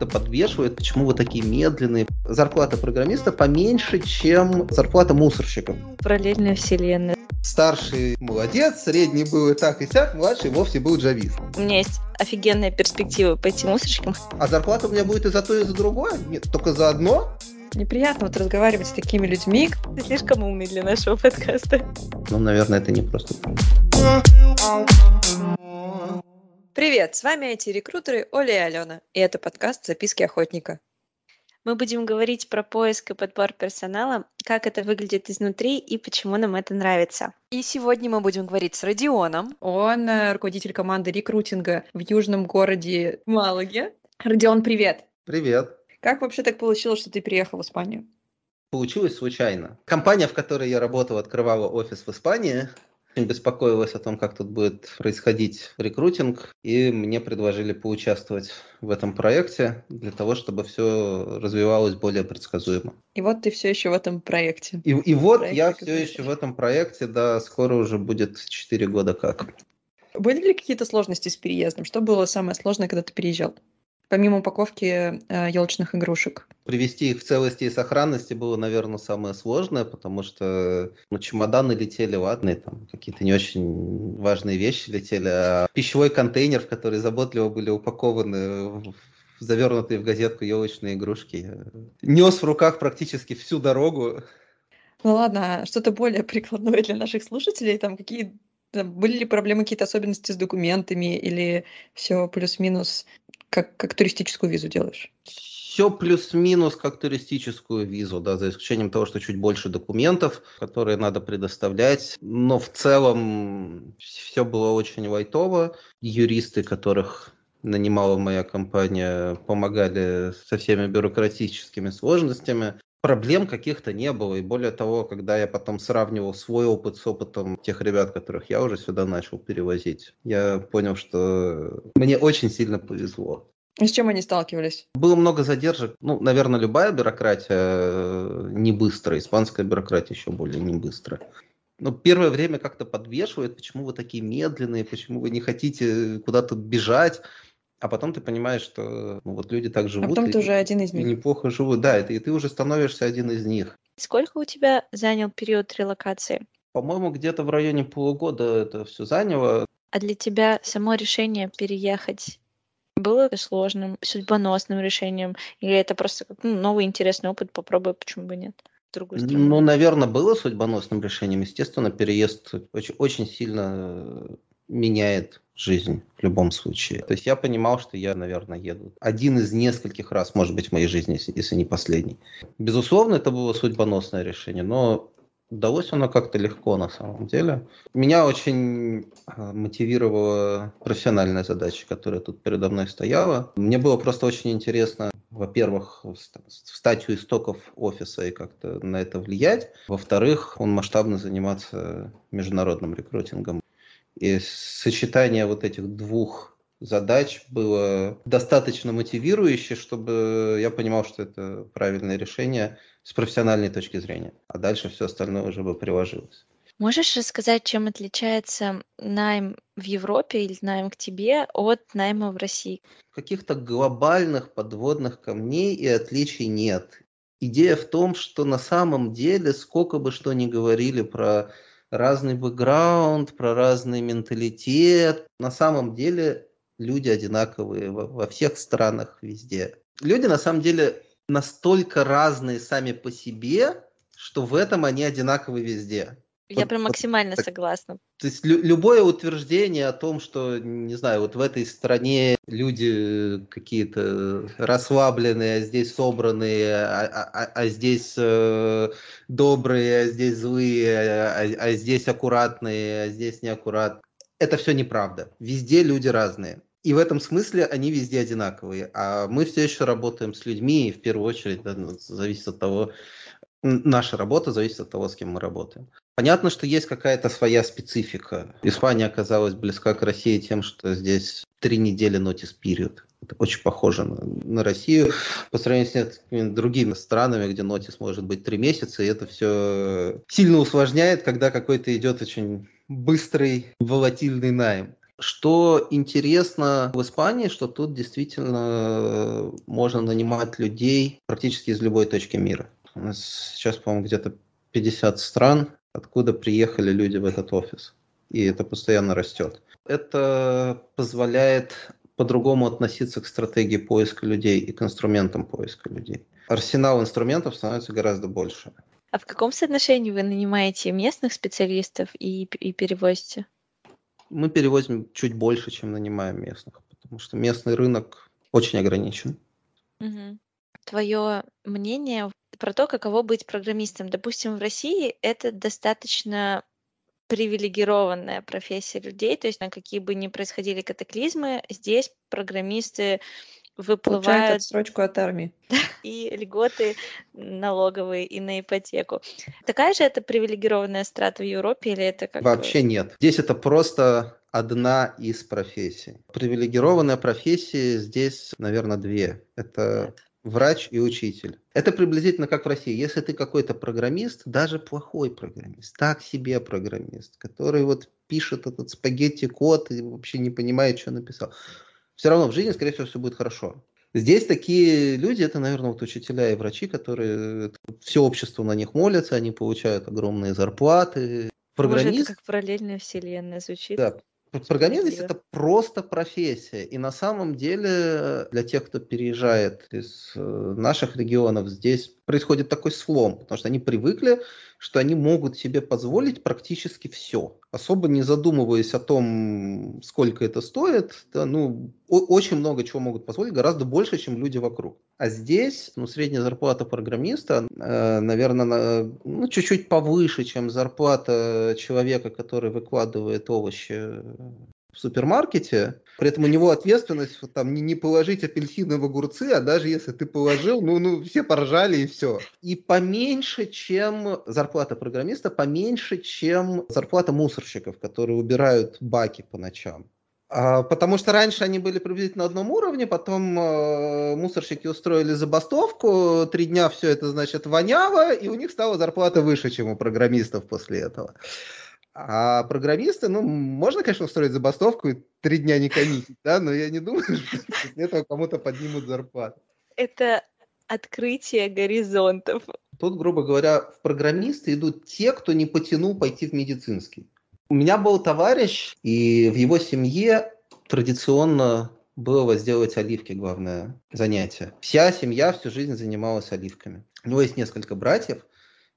как-то подвешивает, почему вы такие медленные. Зарплата программиста поменьше, чем зарплата мусорщиков. Параллельная вселенная. Старший молодец, средний был и так и сяк, младший вовсе был джавист. У меня есть офигенная перспектива пойти мусорщиком. А зарплата у меня будет и за то, и за другое? Нет, только за одно? Неприятно вот разговаривать с такими людьми. Ты слишком умный для нашего подкаста. Ну, наверное, это не просто Привет, с вами IT-рекрутеры Оля и Алена, и это подкаст «Записки охотника». Мы будем говорить про поиск и подбор персонала, как это выглядит изнутри и почему нам это нравится. И сегодня мы будем говорить с Родионом. Он э, руководитель команды рекрутинга в южном городе Малаге. Родион, привет! Привет! Как вообще так получилось, что ты приехал в Испанию? Получилось случайно. Компания, в которой я работал, открывала офис в Испании, очень беспокоилась о том, как тут будет происходить рекрутинг, и мне предложили поучаствовать в этом проекте для того, чтобы все развивалось более предсказуемо. И вот ты все еще в этом проекте. И, и вот проекте я все еще в этом проекте, да, скоро уже будет 4 года как. Были ли какие-то сложности с переездом? Что было самое сложное, когда ты переезжал? Помимо упаковки э, елочных игрушек. Привести их в целости и сохранности было, наверное, самое сложное, потому что ну, чемоданы летели, ладно, и там какие-то не очень важные вещи летели, а пищевой контейнер, в который заботливо были упакованы завернутые в газетку елочные игрушки. Нес в руках практически всю дорогу. Ну ладно, а что-то более прикладное для наших слушателей, там какие были ли проблемы, какие-то особенности с документами или все плюс-минус как, как туристическую визу делаешь? Все плюс-минус как туристическую визу, да, за исключением того, что чуть больше документов, которые надо предоставлять. Но в целом все было очень лайтово. Юристы, которых нанимала моя компания, помогали со всеми бюрократическими сложностями. Проблем каких-то не было. И более того, когда я потом сравнивал свой опыт с опытом тех ребят, которых я уже сюда начал перевозить, я понял, что мне очень сильно повезло. И с чем они сталкивались? Было много задержек. Ну, наверное, любая бюрократия э, не быстрая. Испанская бюрократия еще более не быстрая. Но первое время как-то подвешивает, почему вы такие медленные, почему вы не хотите куда-то бежать. А потом ты понимаешь, что ну, вот люди так живут. А потом и, ты уже один из них. И неплохо живут. Да, и ты, и ты уже становишься один из них. Сколько у тебя занял период релокации? По-моему, где-то в районе полугода это все заняло. А для тебя само решение переехать было сложным, судьбоносным решением? Или это просто как ну, новый интересный опыт, попробуй, почему бы нет? другую страну? Ну, наверное, было судьбоносным решением. Естественно, переезд очень, очень сильно меняет жизнь в любом случае. То есть я понимал, что я, наверное, еду один из нескольких раз, может быть, в моей жизни, если, не последний. Безусловно, это было судьбоносное решение, но Удалось оно как-то легко на самом деле. Меня очень а, мотивировала профессиональная задача, которая тут передо мной стояла. Мне было просто очень интересно, во-первых, встать у истоков офиса и как-то на это влиять. Во-вторых, он масштабно заниматься международным рекрутингом. И сочетание вот этих двух задач было достаточно мотивирующе, чтобы я понимал, что это правильное решение с профессиональной точки зрения. А дальше все остальное уже бы приложилось. Можешь рассказать, чем отличается найм в Европе или найм к тебе от найма в России? Каких-то глобальных подводных камней и отличий нет. Идея в том, что на самом деле, сколько бы что ни говорили про разный бэкграунд, про разный менталитет. На самом деле люди одинаковые во, во всех странах везде. Люди на самом деле настолько разные сами по себе, что в этом они одинаковы везде. Я прям максимально вот, согласна. То есть лю- любое утверждение о том, что, не знаю, вот в этой стране люди какие-то расслабленные, а здесь собранные, а, а, а, а здесь э, добрые, а здесь злые, а, а здесь аккуратные, а здесь неаккуратные. Это все неправда. Везде люди разные. И в этом смысле они везде одинаковые. А мы все еще работаем с людьми, и в первую очередь да, ну, зависит от того, наша работа зависит от того, с кем мы работаем. Понятно, что есть какая-то своя специфика. Испания оказалась близка к России тем, что здесь три недели notice period. Это очень похоже на, на Россию по сравнению с другими странами, где нотис может быть три месяца, и это все сильно усложняет, когда какой-то идет очень быстрый, волатильный найм. Что интересно в Испании, что тут действительно можно нанимать людей практически из любой точки мира. У нас сейчас, по-моему, где-то 50 стран, откуда приехали люди в этот офис. И это постоянно растет. Это позволяет по-другому относиться к стратегии поиска людей и к инструментам поиска людей. Арсенал инструментов становится гораздо больше. А в каком соотношении вы нанимаете местных специалистов и, и перевозите? Мы перевозим чуть больше, чем нанимаем местных, потому что местный рынок очень ограничен. Угу. Твое мнение про то, каково быть программистом. Допустим, в России это достаточно привилегированная профессия людей, то есть на какие бы ни происходили катаклизмы, здесь программисты выплывают... Получают отсрочку от армии. И льготы налоговые, и на ипотеку. Такая же это привилегированная страта в Европе или это как... Вообще нет. Здесь это просто одна из профессий. Привилегированная профессия здесь, наверное, две. Это Нет. Врач и учитель. Это приблизительно как в России. Если ты какой-то программист, даже плохой программист, так себе программист, который вот пишет этот спагетти-код и вообще не понимает, что написал, все равно в жизни, скорее всего, все будет хорошо. Здесь такие люди, это, наверное, вот учителя и врачи, которые все общество на них молится, они получают огромные зарплаты. Программист... Боже, это как параллельная вселенная звучит. Да, Программист это просто профессия. И на самом деле для тех, кто переезжает из э, наших регионов, здесь происходит такой слом, потому что они привыкли, что они могут себе позволить практически все, особо не задумываясь о том, сколько это стоит. Да, ну, очень много чего могут позволить, гораздо больше, чем люди вокруг. А здесь, ну, средняя зарплата программиста, э, наверное, на, ну, чуть-чуть повыше, чем зарплата человека, который выкладывает овощи в супермаркете, при этом у него ответственность там не, не положить апельсины в огурцы, а даже если ты положил, ну, ну все поржали и все. И поменьше, чем зарплата программиста, поменьше, чем зарплата мусорщиков, которые убирают баки по ночам. А, потому что раньше они были приблизительно на одном уровне, потом э, мусорщики устроили забастовку, три дня все это, значит, воняло, и у них стала зарплата выше, чем у программистов после этого. А программисты, ну, можно, конечно, устроить забастовку и три дня не коммитить, да, но я не думаю, что после этого кому-то поднимут зарплату. Это открытие горизонтов. Тут, грубо говоря, в программисты идут те, кто не потянул пойти в медицинский. У меня был товарищ, и в его семье традиционно было сделать оливки главное занятие. Вся семья всю жизнь занималась оливками. У него есть несколько братьев,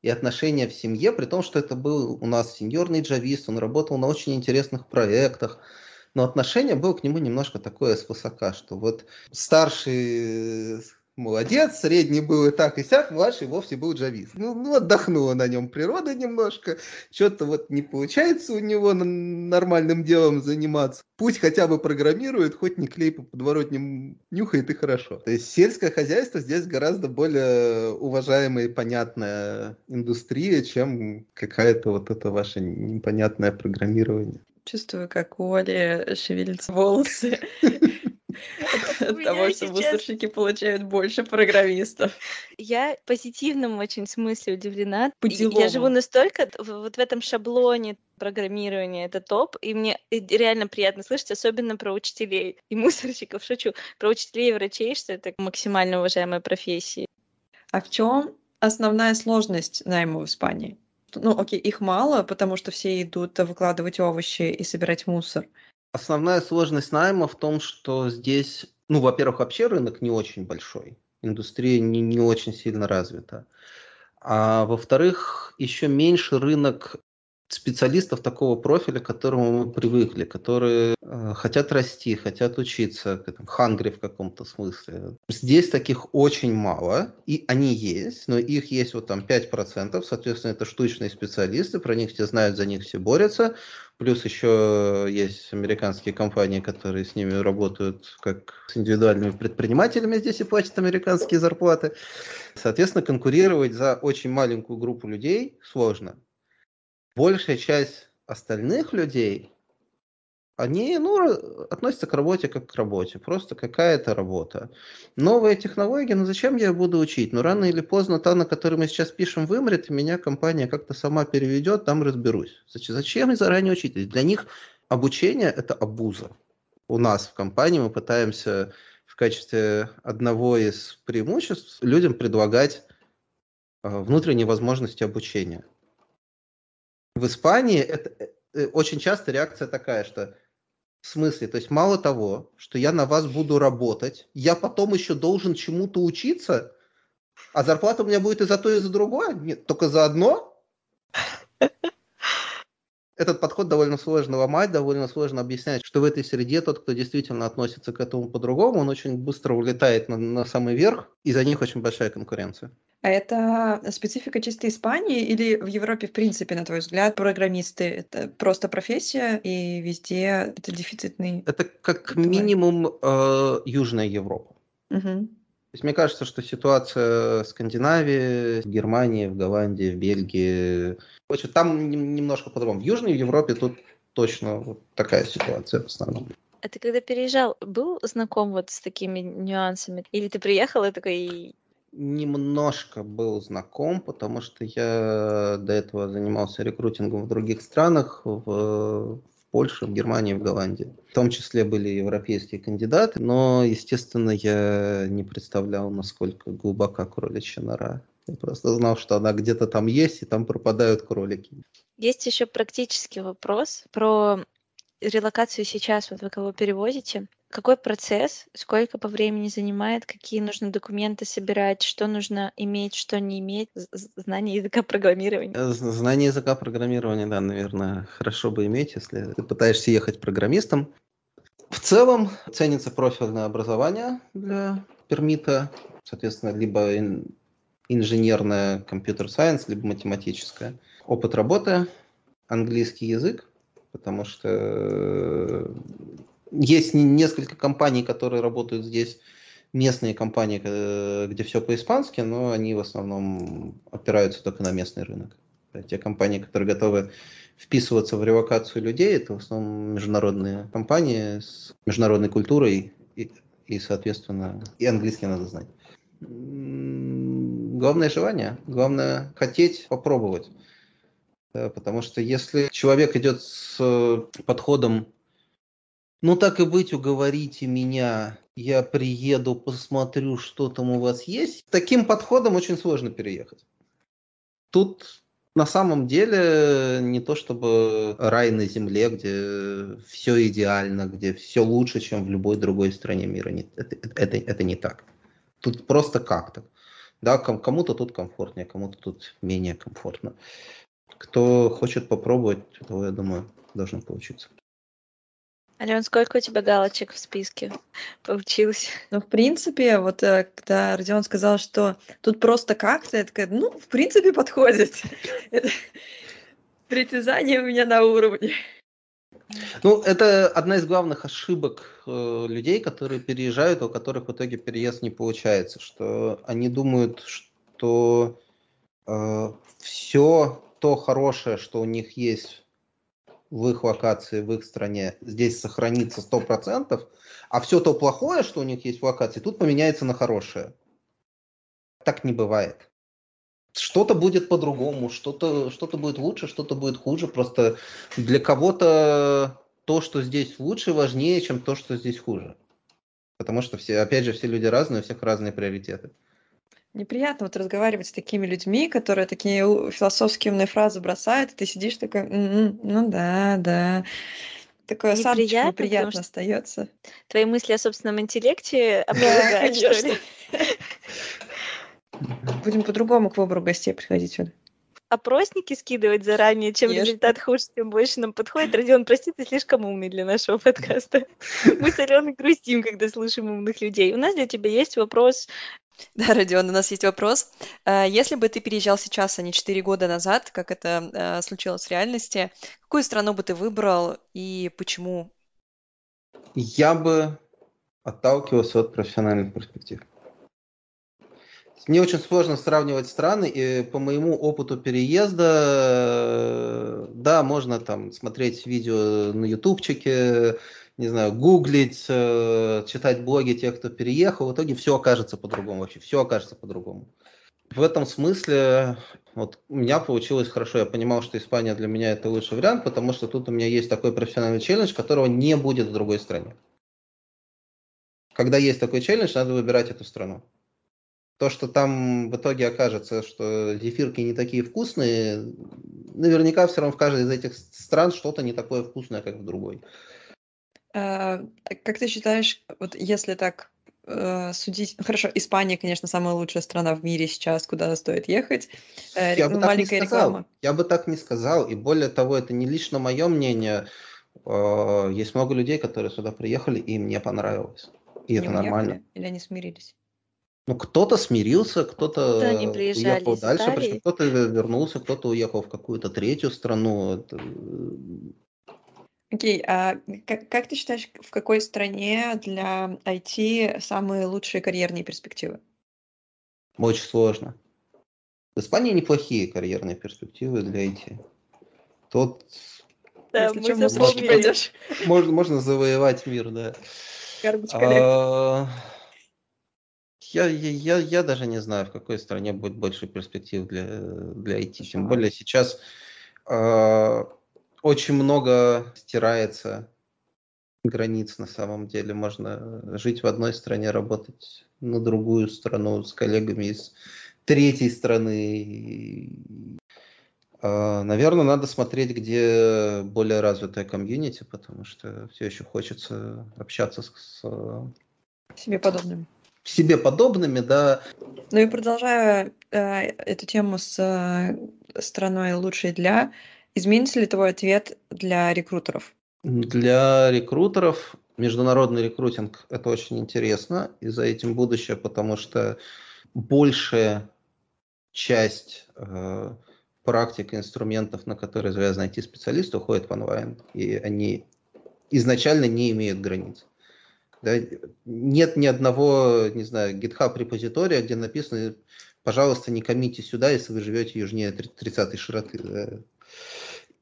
и отношения в семье, при том, что это был у нас сеньорный джавист, он работал на очень интересных проектах, но отношение было к нему немножко такое свысока, что вот старший молодец, средний был и так и сяк, младший вовсе был джавист. Ну, ну отдохнула на нем природа немножко, что-то вот не получается у него нормальным делом заниматься. Пусть хотя бы программирует, хоть не клей по подворотням нюхает и хорошо. То есть сельское хозяйство здесь гораздо более уважаемая и понятная индустрия, чем какая-то вот это ваше непонятное программирование. Чувствую, как у Оли шевелятся волосы. От того, что мусорщики получают больше программистов. Я в позитивном очень смысле удивлена. Я живу настолько вот в этом шаблоне программирования, это топ, и мне реально приятно слышать, особенно про учителей и мусорщиков, шучу, про учителей и врачей, что это максимально уважаемые профессии. А в чем основная сложность найма в Испании? Ну, окей, их мало, потому что все идут выкладывать овощи и собирать мусор. Основная сложность найма в том, что здесь, ну, во-первых, вообще рынок не очень большой, индустрия не, не очень сильно развита. А во-вторых, еще меньше рынок специалистов такого профиля, к которому мы привыкли, которые э, хотят расти, хотят учиться, хангри в каком-то смысле. Здесь таких очень мало, и они есть, но их есть вот там 5%, соответственно, это штучные специалисты, про них все знают, за них все борются, плюс еще есть американские компании, которые с ними работают как с индивидуальными предпринимателями здесь и платят американские зарплаты. Соответственно, конкурировать за очень маленькую группу людей сложно большая часть остальных людей, они ну, относятся к работе как к работе, просто какая-то работа. Новые технологии, ну зачем я буду учить? Ну рано или поздно та, на которой мы сейчас пишем, вымрет, и меня компания как-то сама переведет, там разберусь. Зачем, зачем заранее учить? Для них Обучение – это абуза. У нас в компании мы пытаемся в качестве одного из преимуществ людям предлагать э, внутренние возможности обучения. В Испании это, э, э, очень часто реакция такая, что в смысле, то есть мало того, что я на вас буду работать, я потом еще должен чему-то учиться, а зарплата у меня будет и за то, и за другое? Нет, только за одно? Этот подход довольно сложно ломать, довольно сложно объяснять, что в этой среде тот, кто действительно относится к этому по-другому, он очень быстро улетает на, на самый верх, и за них очень большая конкуренция. А это специфика чисто Испании или в Европе, в принципе, на твой взгляд, программисты — это просто профессия, и везде это дефицитный... Это как минимум э, Южная Европа. Угу. То есть мне кажется, что ситуация в Скандинавии, в Германии, в Голландии, в Бельгии, короче, там немножко по-другому. В Южной Европе тут точно вот такая ситуация в основном. А ты когда переезжал, был знаком вот с такими нюансами? Или ты приехал и такой... Немножко был знаком, потому что я до этого занимался рекрутингом в других странах, в, Польше, в Германии, в Голландии. В том числе были европейские кандидаты, но, естественно, я не представлял, насколько глубока кроличья нора. Я просто знал, что она где-то там есть, и там пропадают кролики. Есть еще практический вопрос про релокацию сейчас, вот вы кого перевозите. Какой процесс, сколько по времени занимает, какие нужно документы собирать, что нужно иметь, что не иметь, знание языка программирования? Э, знание языка программирования, да, наверное, хорошо бы иметь, если ты пытаешься ехать программистом. В целом ценится профильное образование для пермита, соответственно, либо инженерное компьютер-сайенс, либо математическое. Опыт работы, английский язык, потому что э, есть несколько компаний, которые работают здесь, местные компании, э, где все по-испански, но они в основном опираются только на местный рынок. Те компании, которые готовы вписываться в релокацию людей, это в основном международные компании с международной культурой и, и соответственно, и английский надо знать. Главное желание, главное хотеть попробовать. Потому что если человек идет с подходом ну, так и быть, уговорите меня, я приеду, посмотрю, что там у вас есть. Таким подходом очень сложно переехать. Тут на самом деле не то чтобы рай на земле, где все идеально, где все лучше, чем в любой другой стране мира. Это, это, это не так. Тут просто как-то. Да, кому-то тут комфортнее, кому-то тут менее комфортно. Кто хочет попробовать, то, я думаю, должно получиться. Ален, сколько у тебя галочек в списке получилось? Ну, в принципе, вот э, когда Родион сказал, что тут просто как-то, я такая, ну, в принципе, подходит. Притязание у меня на уровне. Ну, это одна из главных ошибок э, людей, которые переезжают, у которых в итоге переезд не получается, что они думают, что э, все то хорошее, что у них есть в их локации, в их стране здесь сохранится 100%, а все то плохое, что у них есть в локации, тут поменяется на хорошее. Так не бывает. Что-то будет по-другому, что-то что будет лучше, что-то будет хуже. Просто для кого-то то, что здесь лучше, важнее, чем то, что здесь хуже. Потому что все, опять же, все люди разные, у всех разные приоритеты. Неприятно вот разговаривать с такими людьми, которые такие философские умные фразы бросают, и ты сидишь такой, м-м, ну да, да. Такое осадочек неприятно остается. Твои мысли о собственном интеллекте опровергают, что ли? Будем по-другому к выбору гостей приходить сюда. Опросники скидывать заранее, чем Конечно. результат хуже, тем больше нам подходит. Родион, прости, ты слишком умный для нашего подкаста. Мы с Аленой грустим, когда слышим умных людей. У нас для тебя есть вопрос Да, Родион, у нас есть вопрос. А, если бы ты переезжал сейчас, а не 4 года назад, как это а, случилось в реальности, какую страну бы ты выбрал и почему? Я бы отталкивался от профессиональных перспектив. Мне очень сложно сравнивать страны, и по моему опыту переезда, да, можно там смотреть видео на ютубчике, не знаю, гуглить, э, читать блоги тех, кто переехал, в итоге все окажется по-другому вообще, все окажется по-другому. В этом смысле вот у меня получилось хорошо. Я понимал, что Испания для меня это лучший вариант, потому что тут у меня есть такой профессиональный челлендж, которого не будет в другой стране. Когда есть такой челлендж, надо выбирать эту страну. То, что там в итоге окажется, что зефирки не такие вкусные, наверняка все равно в каждой из этих стран что-то не такое вкусное, как в другой. А, как ты считаешь, вот если так э, судить... Хорошо, Испания, конечно, самая лучшая страна в мире сейчас, куда стоит ехать. Э, Я бы так не сказал. Реклама. Я бы так не сказал. И более того, это не лично мое мнение. Э, есть много людей, которые сюда приехали, и им не понравилось. И не это уехали? нормально. Или они смирились? Ну, кто-то смирился, кто-то уехал дальше, причем кто-то вернулся, кто-то уехал в какую-то третью страну. Это... Окей, а как, как ты считаешь, в какой стране для IT самые лучшие карьерные перспективы? Очень сложно. В Испании неплохие карьерные перспективы для IT. Тут да, Если мы можно, можно, можно завоевать мир, да. А, я, я, я даже не знаю, в какой стране будет больше перспектив для, для IT. Тем более сейчас э, очень много стирается границ на самом деле. Можно жить в одной стране, работать на другую страну с коллегами из третьей страны. Э, наверное, надо смотреть, где более развитая комьюнити, потому что все еще хочется общаться с, с себе подобными себе подобными, да. Ну и продолжая э, эту тему с э, страной лучшей для, изменится ли твой ответ для рекрутеров? Для рекрутеров международный рекрутинг это очень интересно, и за этим будущее, потому что большая часть э, практик инструментов, на которые завязаны IT-специалисты, уходит в онлайн, и они изначально не имеют границ. Да? Нет ни одного, не знаю, GitHub репозитория, где написано, пожалуйста, не комите сюда, если вы живете южнее 30 широты.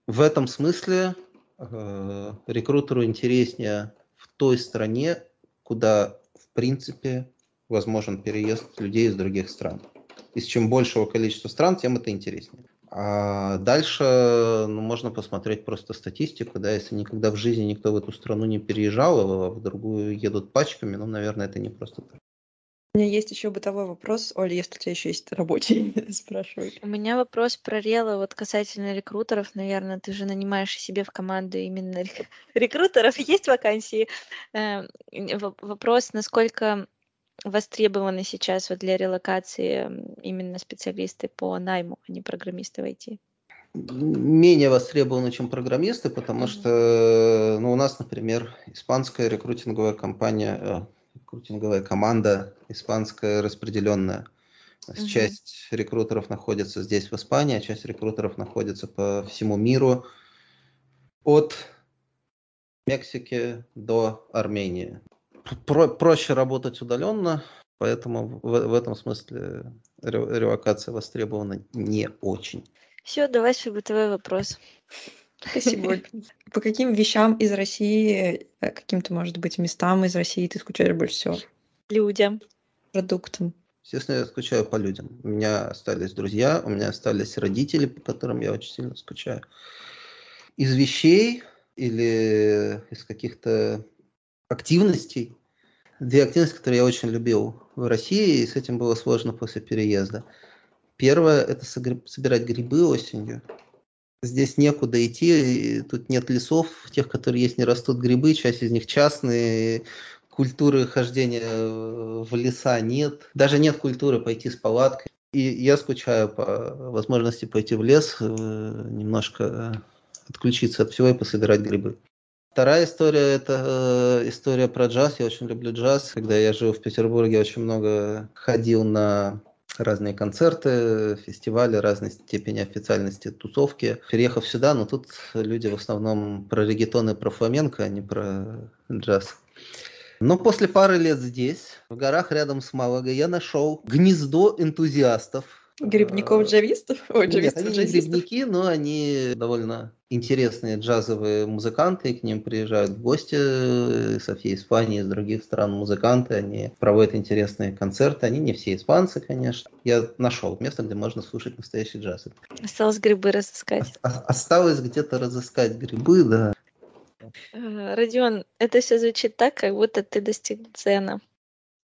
В этом смысле э, рекрутеру интереснее в той стране, куда, в принципе, возможен переезд людей из других стран. И с чем большего количества стран, тем это интереснее. А дальше ну, можно посмотреть просто статистику, да, если никогда в жизни никто в эту страну не переезжал, а в другую едут пачками, ну, наверное, это не просто так. У меня есть еще бытовой вопрос. Оля, если у тебя еще есть рабочий, спрашивай. У меня вопрос про релы, вот касательно рекрутеров, наверное, ты же нанимаешь себе в команду именно рекрутеров, есть вакансии. Эм, вопрос, насколько востребованы сейчас вот для релокации именно специалисты по найму, а не программисты в IT? Менее востребованы, чем программисты, потому mm-hmm. что ну, у нас, например, испанская рекрутинговая компания, э, рекрутинговая команда испанская распределенная. Mm-hmm. Часть рекрутеров находится здесь, в Испании, а часть рекрутеров находится по всему миру. От Мексики до Армении про проще работать удаленно, поэтому в, в этом смысле релокация востребована не очень. Все, давай свой бытовой вопрос. Спасибо. По каким вещам из России, э, каким-то, может быть, местам из России ты скучаешь больше всего? Людям. Продуктам. Естественно, я скучаю по людям. У меня остались друзья, у меня остались родители, по которым я очень сильно скучаю. Из вещей или из каких-то активностей. Две активности, которые я очень любил в России, и с этим было сложно после переезда. Первое – это собирать грибы осенью. Здесь некуда идти, тут нет лесов, тех, которые есть, не растут грибы, часть из них частные, культуры хождения в леса нет, даже нет культуры пойти с палаткой. И я скучаю по возможности пойти в лес, э, немножко отключиться от всего и пособирать грибы. Вторая история – это э, история про джаз. Я очень люблю джаз. Когда я жил в Петербурге, очень много ходил на разные концерты, фестивали разной степени официальности, тусовки. Переехав сюда, но ну, тут люди в основном про регетон и про фламенко, а не про джаз. Но после пары лет здесь, в горах рядом с Малагой, я нашел гнездо энтузиастов. Грибников-джавистов? Ой, джавистов Нет, они не грибники, но они довольно интересные джазовые музыканты, к ним приезжают в гости э, со всей Испании, из других стран музыканты, они проводят интересные концерты, они не все испанцы, конечно. Я нашел место, где можно слушать настоящий джаз. Осталось грибы разыскать. Осталось где-то разыскать грибы, да. Э, Родион, это все звучит так, как будто ты достиг цена.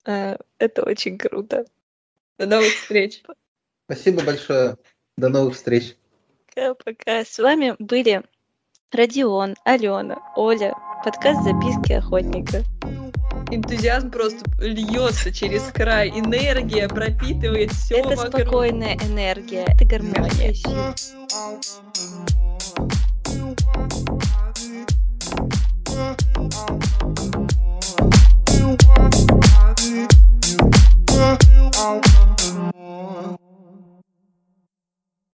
Э, это очень круто. До новых встреч. Спасибо большое. До новых встреч. Пока-пока. С вами были Родион, Алена, Оля, подкаст «Записки охотника». Энтузиазм просто льется через край. Энергия пропитывает все Это вокруг. спокойная энергия. Это гармония.